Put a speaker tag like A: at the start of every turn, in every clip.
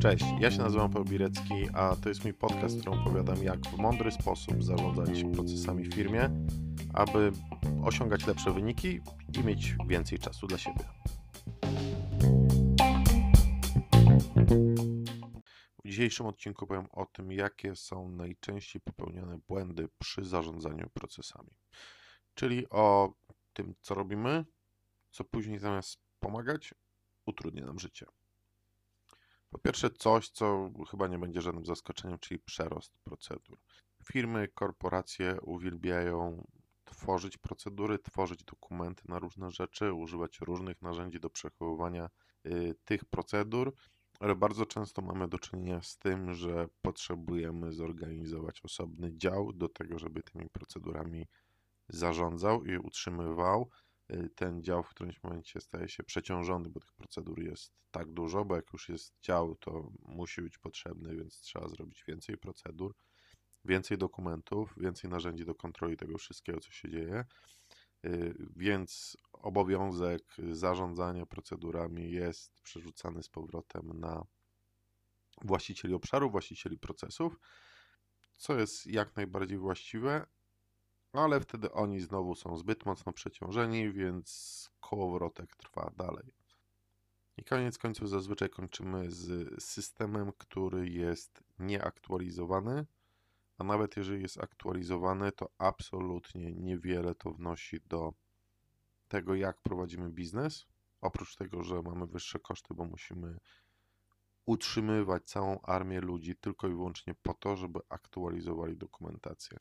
A: Cześć, ja się nazywam Paweł Birecki, a to jest mój podcast, w którym opowiadam, jak w mądry sposób zarządzać procesami w firmie, aby osiągać lepsze wyniki i mieć więcej czasu dla siebie. W dzisiejszym odcinku powiem o tym, jakie są najczęściej popełniane błędy przy zarządzaniu procesami. Czyli o tym, co robimy, co później zamiast pomagać, utrudnia nam życie. Po pierwsze, coś, co chyba nie będzie żadnym zaskoczeniem, czyli przerost procedur. Firmy, korporacje uwielbiają tworzyć procedury, tworzyć dokumenty na różne rzeczy, używać różnych narzędzi do przechowywania y, tych procedur, ale bardzo często mamy do czynienia z tym, że potrzebujemy zorganizować osobny dział do tego, żeby tymi procedurami zarządzał i utrzymywał. Y, ten dział w którymś momencie staje się przeciążony, bo tych procedur jest tak dużo, bo jak już jest dział, to musi być potrzebny, więc trzeba zrobić więcej procedur, więcej dokumentów, więcej narzędzi do kontroli tego wszystkiego, co się dzieje. Y, więc obowiązek zarządzania procedurami jest przerzucany z powrotem na właścicieli obszaru, właścicieli procesów, co jest jak najbardziej właściwe, ale wtedy oni znowu są zbyt mocno przeciążeni, więc kołowrotek trwa dalej. I koniec końców zazwyczaj kończymy z systemem, który jest nieaktualizowany, a nawet jeżeli jest aktualizowany, to absolutnie niewiele to wnosi do tego, jak prowadzimy biznes. Oprócz tego, że mamy wyższe koszty, bo musimy utrzymywać całą armię ludzi tylko i wyłącznie po to, żeby aktualizowali dokumentację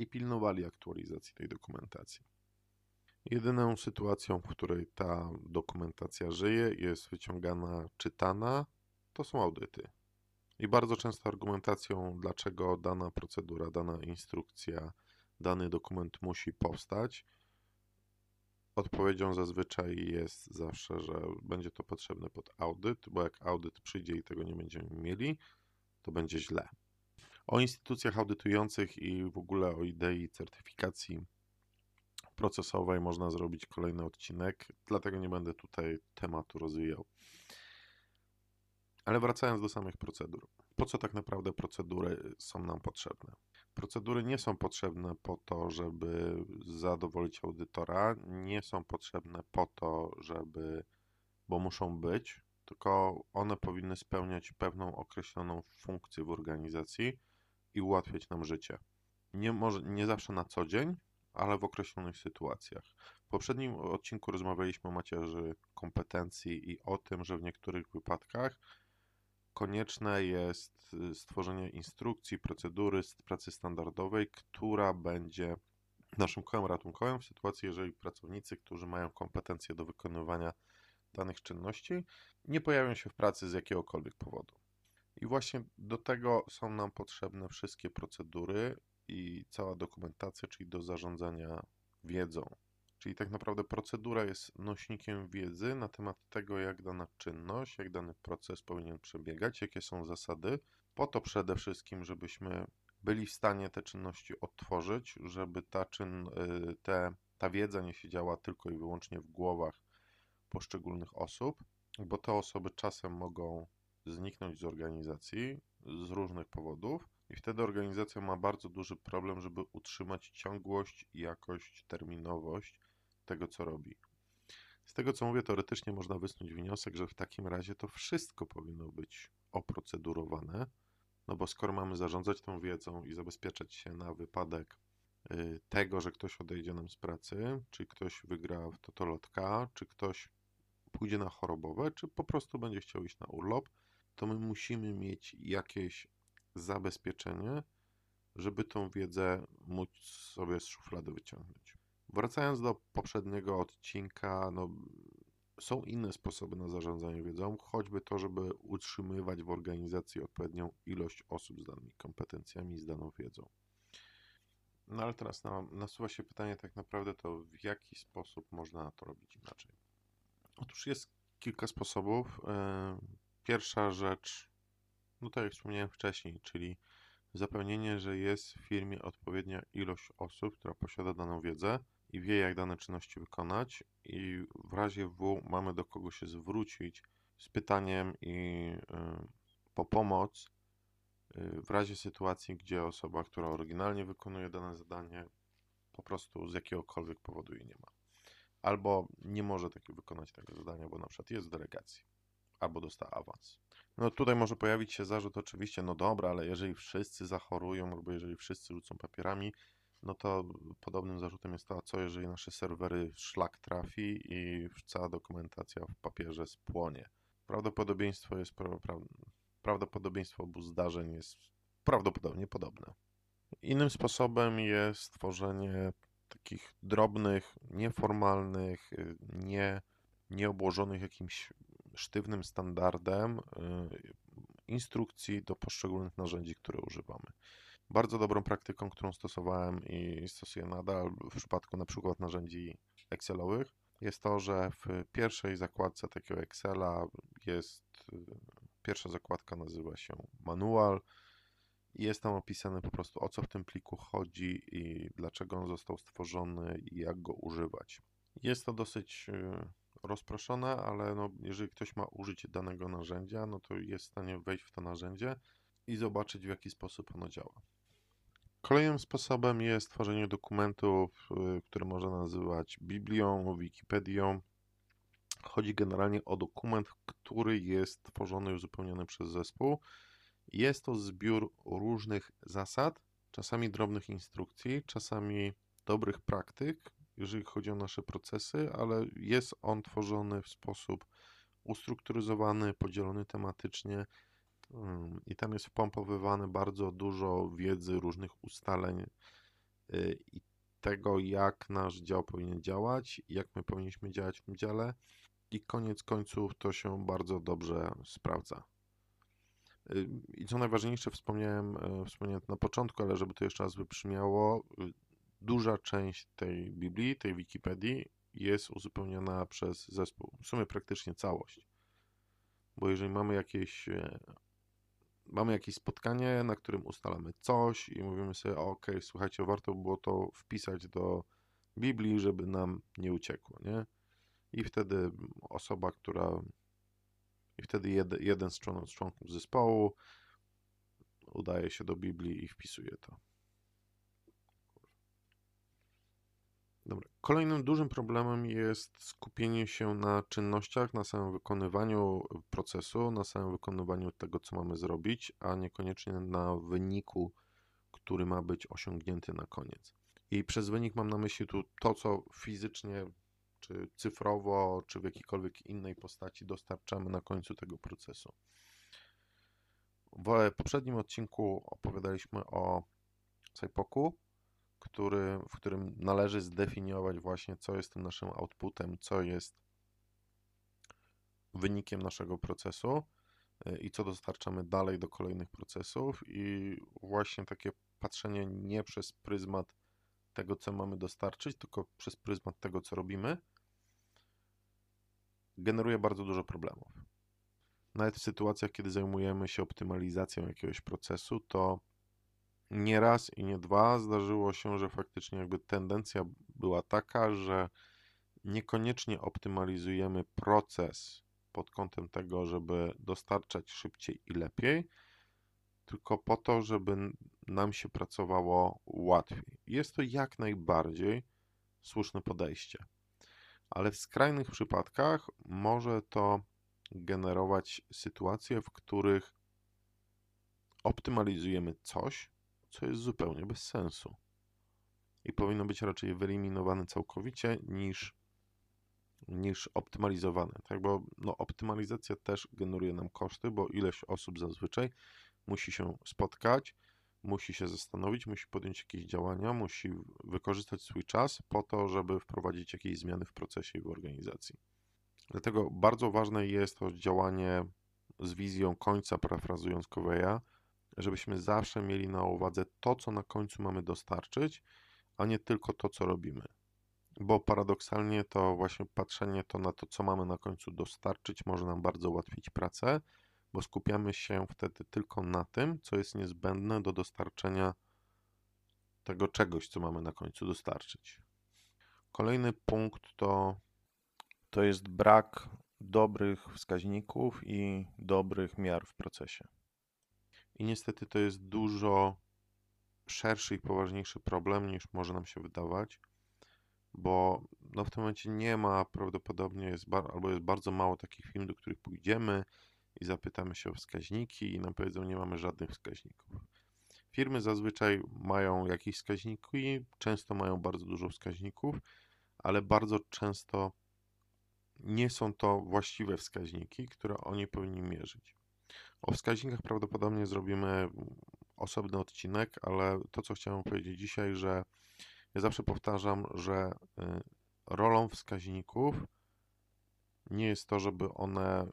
A: i pilnowali aktualizacji tej dokumentacji. Jedyną sytuacją, w której ta dokumentacja żyje, jest wyciągana, czytana, to są audyty. I bardzo często argumentacją, dlaczego dana procedura, dana instrukcja, dany dokument musi powstać, odpowiedzią zazwyczaj jest zawsze, że będzie to potrzebne pod audyt, bo jak audyt przyjdzie i tego nie będziemy mieli, to będzie źle. O instytucjach audytujących i w ogóle o idei certyfikacji procesowej można zrobić kolejny odcinek, dlatego nie będę tutaj tematu rozwijał. Ale wracając do samych procedur. Po co tak naprawdę procedury są nam potrzebne? Procedury nie są potrzebne po to, żeby zadowolić audytora, nie są potrzebne po to, żeby, bo muszą być, tylko one powinny spełniać pewną określoną funkcję w organizacji i ułatwiać nam życie. Nie, może, nie zawsze na co dzień, ale w określonych sytuacjach. W poprzednim odcinku rozmawialiśmy o macierzy kompetencji i o tym, że w niektórych wypadkach konieczne jest y, stworzenie instrukcji, procedury pracy standardowej, która będzie naszym kołem ratunkowym w sytuacji, jeżeli pracownicy, którzy mają kompetencje do wykonywania danych czynności, nie pojawią się w pracy z jakiegokolwiek powodu. I właśnie do tego są nam potrzebne wszystkie procedury i cała dokumentacja, czyli do zarządzania wiedzą. Czyli tak naprawdę procedura jest nośnikiem wiedzy na temat tego, jak dana czynność, jak dany proces powinien przebiegać, jakie są zasady, po to przede wszystkim, żebyśmy byli w stanie te czynności odtworzyć, żeby ta, czyn, y, te, ta wiedza nie siedziała tylko i wyłącznie w głowach poszczególnych osób, bo te osoby czasem mogą zniknąć z organizacji z różnych powodów i wtedy organizacja ma bardzo duży problem, żeby utrzymać ciągłość, jakość, terminowość tego, co robi. Z tego, co mówię, teoretycznie można wysnuć wniosek, że w takim razie to wszystko powinno być oprocedurowane, no bo skoro mamy zarządzać tą wiedzą i zabezpieczać się na wypadek y, tego, że ktoś odejdzie nam z pracy, czy ktoś wygra w totolotka, czy ktoś pójdzie na chorobowe, czy po prostu będzie chciał iść na urlop, to my musimy mieć jakieś zabezpieczenie, żeby tą wiedzę móc sobie z szuflady wyciągnąć. Wracając do poprzedniego odcinka, no, są inne sposoby na zarządzanie wiedzą, choćby to, żeby utrzymywać w organizacji odpowiednią ilość osób z danymi kompetencjami, z daną wiedzą. No ale teraz nasuwa się pytanie tak naprawdę to, w jaki sposób można to robić inaczej. Otóż jest kilka sposobów. Pierwsza rzecz, no tak jak wspomniałem wcześniej, czyli zapewnienie, że jest w firmie odpowiednia ilość osób, która posiada daną wiedzę, i wie, jak dane czynności wykonać, i w razie W mamy do kogo się zwrócić z pytaniem i y, po pomoc y, w razie sytuacji, gdzie osoba, która oryginalnie wykonuje dane zadanie, po prostu z jakiegokolwiek powodu jej nie ma. Albo nie może takiego wykonać tego zadania, bo na przykład jest w delegacji, albo dostała awans. No tutaj może pojawić się zarzut oczywiście, no dobra, ale jeżeli wszyscy zachorują, albo jeżeli wszyscy rzucą papierami, no to podobnym zarzutem jest to, a co jeżeli nasze serwery szlak trafi i cała dokumentacja w papierze spłonie. Prawdopodobieństwo jest prawdopodobieństwo obu zdarzeń jest prawdopodobnie podobne. Innym sposobem jest stworzenie takich drobnych, nieformalnych, nie, nieobłożonych jakimś sztywnym standardem y, instrukcji do poszczególnych narzędzi, które używamy. Bardzo dobrą praktyką, którą stosowałem i stosuję nadal w przypadku na przykład narzędzi Excelowych, jest to, że w pierwszej zakładce takiego Excela jest, y, pierwsza zakładka nazywa się manual i jest tam opisane po prostu o co w tym pliku chodzi i dlaczego on został stworzony i jak go używać. Jest to dosyć y, rozproszone, ale no, jeżeli ktoś ma użyć danego narzędzia, no to jest w stanie wejść w to narzędzie i zobaczyć w jaki sposób ono działa. Kolejnym sposobem jest tworzenie dokumentów, y, które można nazywać Biblią, Wikipedią. Chodzi generalnie o dokument, który jest tworzony i uzupełniony przez zespół. Jest to zbiór różnych zasad, czasami drobnych instrukcji, czasami dobrych praktyk, jeżeli chodzi o nasze procesy, ale jest on tworzony w sposób ustrukturyzowany, podzielony tematycznie i tam jest wpompowywane bardzo dużo wiedzy, różnych ustaleń y, i tego, jak nasz dział powinien działać, jak my powinniśmy działać w tym dziale i koniec końców to się bardzo dobrze sprawdza. Y, I co najważniejsze, wspomniałem, y, wspomniałem na początku, ale żeby to jeszcze raz wybrzmiało, duża część tej Biblii, tej Wikipedii jest uzupełniona przez zespół. W sumie praktycznie całość. Bo jeżeli mamy jakieś e, mamy jakieś spotkanie, na którym ustalamy coś i mówimy sobie, ok, słuchajcie, warto było to wpisać do Biblii, żeby nam nie uciekło, nie? I wtedy osoba, która i wtedy jed, jeden z członków, z członków zespołu udaje się do Biblii i wpisuje to. Dobra. Kolejnym dużym problemem jest skupienie się na czynnościach, na samym wykonywaniu procesu, na samym wykonywaniu tego, co mamy zrobić, a niekoniecznie na wyniku, który ma być osiągnięty na koniec. I przez wynik mam na myśli tu to, co fizycznie, czy cyfrowo, czy w jakiejkolwiek innej postaci dostarczamy na końcu tego procesu. W poprzednim odcinku opowiadaliśmy o Cypoku, który, w którym należy zdefiniować właśnie, co jest tym naszym outputem, co jest wynikiem naszego procesu y, i co dostarczamy dalej do kolejnych procesów i właśnie takie patrzenie nie przez pryzmat tego, co mamy dostarczyć, tylko przez pryzmat tego, co robimy, generuje bardzo dużo problemów. Nawet w sytuacjach, kiedy zajmujemy się optymalizacją jakiegoś procesu, to nie raz i nie dwa zdarzyło się, że faktycznie jakby tendencja była taka, że niekoniecznie optymalizujemy proces pod kątem tego, żeby dostarczać szybciej i lepiej, tylko po to, żeby nam się pracowało łatwiej. Jest to jak najbardziej słuszne podejście, ale w skrajnych przypadkach może to generować sytuacje, w których optymalizujemy coś, co jest zupełnie bez sensu i powinno być raczej wyeliminowane całkowicie niż, niż optymalizowane. Tak, bo no, optymalizacja też generuje nam koszty, bo ileś osób zazwyczaj musi się spotkać, musi się zastanowić, musi podjąć jakieś działania, musi wykorzystać swój czas po to, żeby wprowadzić jakieś zmiany w procesie i w organizacji. Dlatego bardzo ważne jest to działanie z wizją końca, parafrazując Coveya, żebyśmy zawsze mieli na uwadze to, co na końcu mamy dostarczyć, a nie tylko to, co robimy. Bo paradoksalnie to właśnie patrzenie to na to, co mamy na końcu dostarczyć, może nam bardzo ułatwić pracę, bo skupiamy się wtedy tylko na tym, co jest niezbędne do dostarczenia tego czegoś, co mamy na końcu dostarczyć. Kolejny punkt to
B: To jest brak dobrych wskaźników i dobrych miar w procesie.
A: I niestety to jest dużo szerszy i poważniejszy problem niż może nam się wydawać, bo no w tym momencie nie ma prawdopodobnie jest albo jest bardzo mało takich firm, do których pójdziemy i zapytamy się o wskaźniki i nam powiedzą, nie mamy żadnych wskaźników. Firmy zazwyczaj mają jakieś wskaźniki, często mają bardzo dużo wskaźników, ale bardzo często nie są to właściwe wskaźniki, które oni powinni mierzyć. O wskaźnikach prawdopodobnie zrobimy osobny odcinek, ale to, co chciałem powiedzieć dzisiaj, że ja zawsze powtarzam, że y, rolą wskaźników nie jest to, żeby one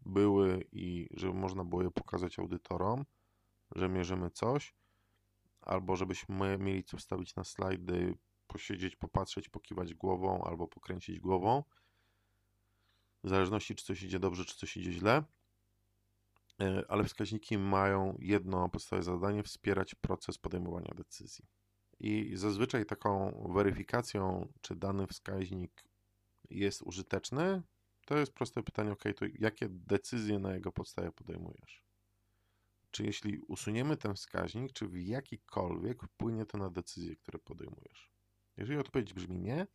A: były i żeby można było je pokazać audytorom, że mierzymy coś, albo żebyśmy mieli co wstawić na slajdy, posiedzieć, popatrzeć, pokiwać głową albo pokręcić głową, w zależności czy coś idzie dobrze, czy coś idzie źle. E, Ale wskaźniki mają jedno podstawowe zadanie wspierać proces podejmowania decyzji. I zazwyczaj taką weryfikacją, czy dany wskaźnik jest użyteczny, to jest proste pytanie, ok, to jakie decyzje na jego podstawie podejmujesz? Czy jeśli usuniemy ten wskaźnik, czy w jakikolwiek wpłynie to na decyzje, które podejmujesz? Jeżeli odpowiedź brzmi nie,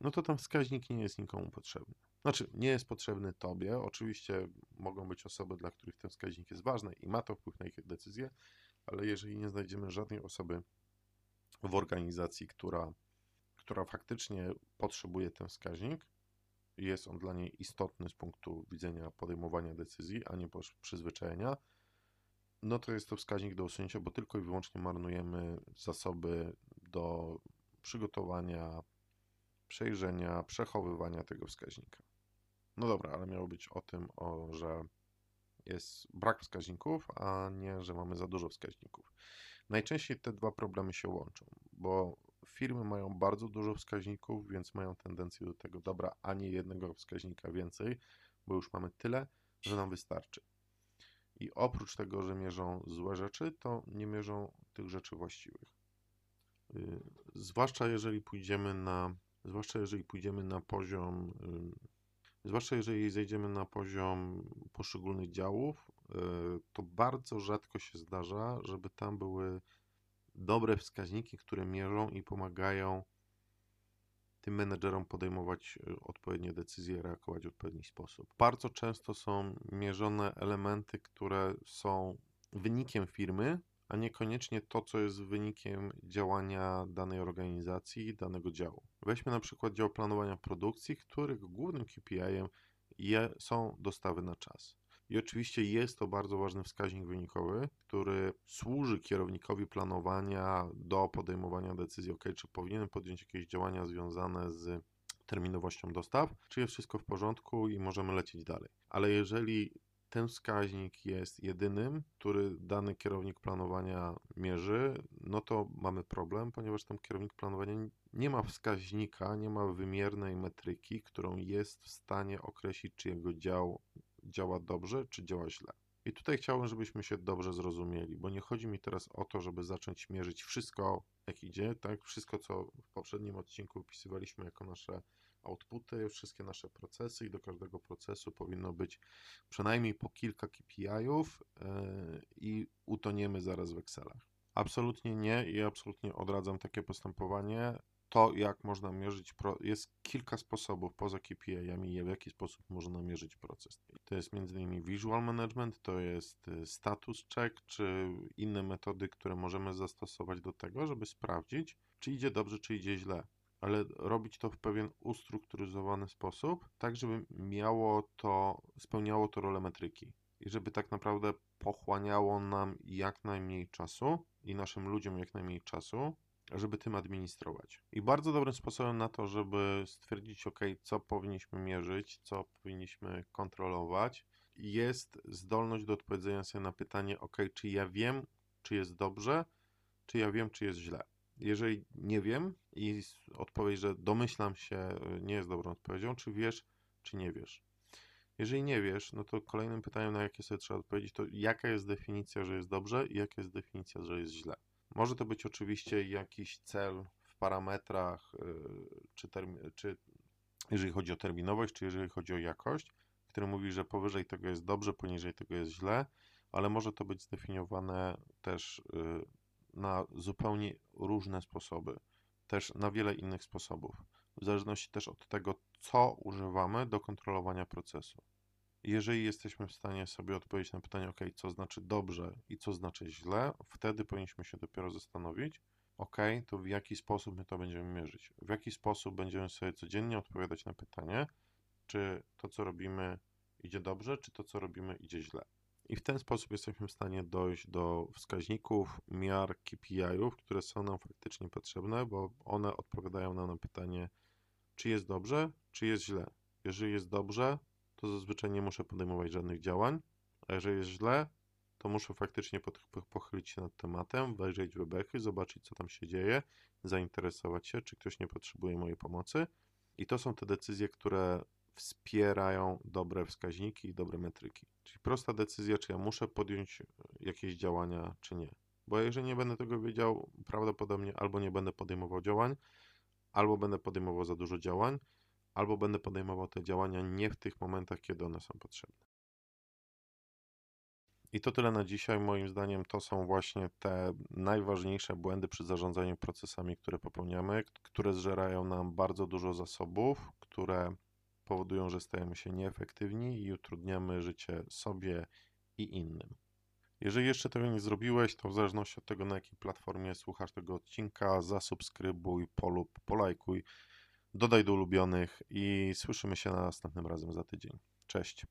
A: no to ten wskaźnik nie jest nikomu potrzebny. Znaczy, nie jest potrzebny tobie. Oczywiście mogą być osoby, dla których ten wskaźnik jest ważny i ma to wpływ na ich decyzje, ale jeżeli nie znajdziemy żadnej osoby w organizacji, która, która faktycznie potrzebuje ten wskaźnik, jest on dla niej istotny z punktu widzenia podejmowania decyzji, a nie przyzwyczajenia, no to jest to wskaźnik do usunięcia, bo tylko i wyłącznie marnujemy zasoby do przygotowania, przejrzenia, przechowywania tego wskaźnika. No dobra, ale miało być o tym, o, że jest brak wskaźników, a nie, że mamy za dużo wskaźników. Najczęściej te dwa problemy się łączą, bo firmy mają bardzo dużo wskaźników, więc mają tendencję do tego, dobra, a nie jednego wskaźnika więcej, bo już mamy tyle, że nam wystarczy. I oprócz tego, że mierzą złe rzeczy, to nie mierzą tych rzeczy właściwych. Yy, Zwłaszcza jeżeli pójdziemy na, zwłaszcza jeżeli pójdziemy na poziom, zwłaszcza jeżeli zejdziemy na poziom poszczególnych działów, yy, to bardzo rzadko się zdarza, żeby tam były dobre wskaźniki, które mierzą i pomagają tym menedżerom podejmować y, odpowiednie decyzje, reagować w odpowiedni sposób. Bardzo często są mierzone elementy, które są wynikiem firmy, a niekoniecznie to, co jest wynikiem działania danej organizacji, danego działu. Weźmy na przykład dział planowania produkcji, których głównym KPI-em są dostawy na czas. I oczywiście jest to bardzo ważny wskaźnik wynikowy, który służy kierownikowi planowania do podejmowania decyzji, ok, czy powinienem podjąć jakieś działania związane z terminowością dostaw, czy jest wszystko w porządku i możemy lecieć dalej. Ale jeżeli ten wskaźnik jest jedynym, który dany kierownik planowania mierzy, no to mamy problem, ponieważ ten kierownik planowania nie ma wskaźnika, nie ma wymiernej metryki, którą jest w stanie określić, czy jego dział działa dobrze, czy działa źle. I tutaj chciałbym, żebyśmy się dobrze zrozumieli, bo nie chodzi mi teraz o to, żeby zacząć mierzyć wszystko, jak idzie, tak? Wszystko, co w poprzednim odcinku opisywaliśmy jako nasze outputy, wszystkie nasze procesy i do każdego procesu powinno być przynajmniej po kilka KPI-ów yy, i utoniemy zaraz w Excelach. Absolutnie nie i absolutnie odradzam takie postępowanie. To, jak można mierzyć, jest kilka sposobów poza KPI-ami, w jaki sposób można mierzyć proces. To jest m.in. visual management, to jest y, status check, czy inne metody, które możemy zastosować do tego, żeby sprawdzić, czy idzie dobrze, czy idzie źle. Ale robić to w pewien ustrukturyzowany sposób, tak żeby miało to, spełniało to rolę metryki i żeby tak naprawdę pochłaniało nam jak najmniej czasu i naszym ludziom jak najmniej czasu, żeby tym administrować. I bardzo dobrym sposobem na to, żeby stwierdzić, ok, co powinniśmy mierzyć, co powinniśmy kontrolować, jest zdolność do odpowiedzenia sobie na pytanie, ok, czy ja wiem, czy jest dobrze, czy ja wiem, czy jest źle. Jeżeli nie wiem i odpowiedź, że domyślam się, nie jest dobrą odpowiedzią, czy wiesz, czy nie wiesz. Jeżeli nie wiesz, no to kolejnym pytaniem, na jakie sobie trzeba odpowiedzieć, to jaka jest definicja, że jest dobrze i jaka jest definicja, że jest źle. Może to być oczywiście jakiś cel w parametrach, y, czy, czy jeżeli chodzi o terminowość, czy jeżeli chodzi o jakość, który mówi, że powyżej tego jest dobrze, poniżej tego jest źle, ale może to być zdefiniowane też y, na zupełnie różne sposoby, też na wiele innych sposobów, w zależności też od tego, co używamy do kontrolowania procesu. Jeżeli jesteśmy w stanie sobie odpowiedzieć na pytanie, ok, co znaczy dobrze i co znaczy źle, wtedy powinniśmy się dopiero zastanowić, ok, to w jaki sposób my to będziemy mierzyć, w jaki sposób będziemy sobie codziennie odpowiadać na pytanie, czy to, co robimy, idzie dobrze, czy to, co robimy, idzie źle. I w ten sposób jesteśmy w stanie dojść do wskaźników, miar, KPI-ów, które są nam faktycznie potrzebne, bo one odpowiadają nam na pytanie, czy jest dobrze, czy jest źle. Jeżeli jest dobrze, to zazwyczaj nie muszę podejmować żadnych działań, a jeżeli jest źle, to muszę faktycznie pochylić się nad tematem, wejrzeć w bebechy, zobaczyć, co tam się dzieje, zainteresować się, czy ktoś nie potrzebuje mojej pomocy. I to są te decyzje, które wspierają dobre wskaźniki i dobre metryki. Czyli prosta decyzja, czy ja muszę podjąć jakieś działania, czy nie. Bo jeżeli nie będę tego wiedział, prawdopodobnie albo nie będę podejmował działań, albo będę podejmował za dużo działań, albo będę podejmował te działania nie w tych momentach, kiedy one są potrzebne. I to tyle na dzisiaj. Moim zdaniem to są właśnie te najważniejsze błędy przy zarządzaniu procesami, które popełniamy, które zżerają nam bardzo dużo zasobów, które powodują, że stajemy się nieefektywni i utrudniamy życie sobie i innym. Jeżeli jeszcze tego nie zrobiłeś, to w zależności od tego, na jakiej platformie słuchasz tego odcinka, zasubskrybuj, polub, polajkuj, dodaj do ulubionych i słyszymy się następnym razem za tydzień. Cześć.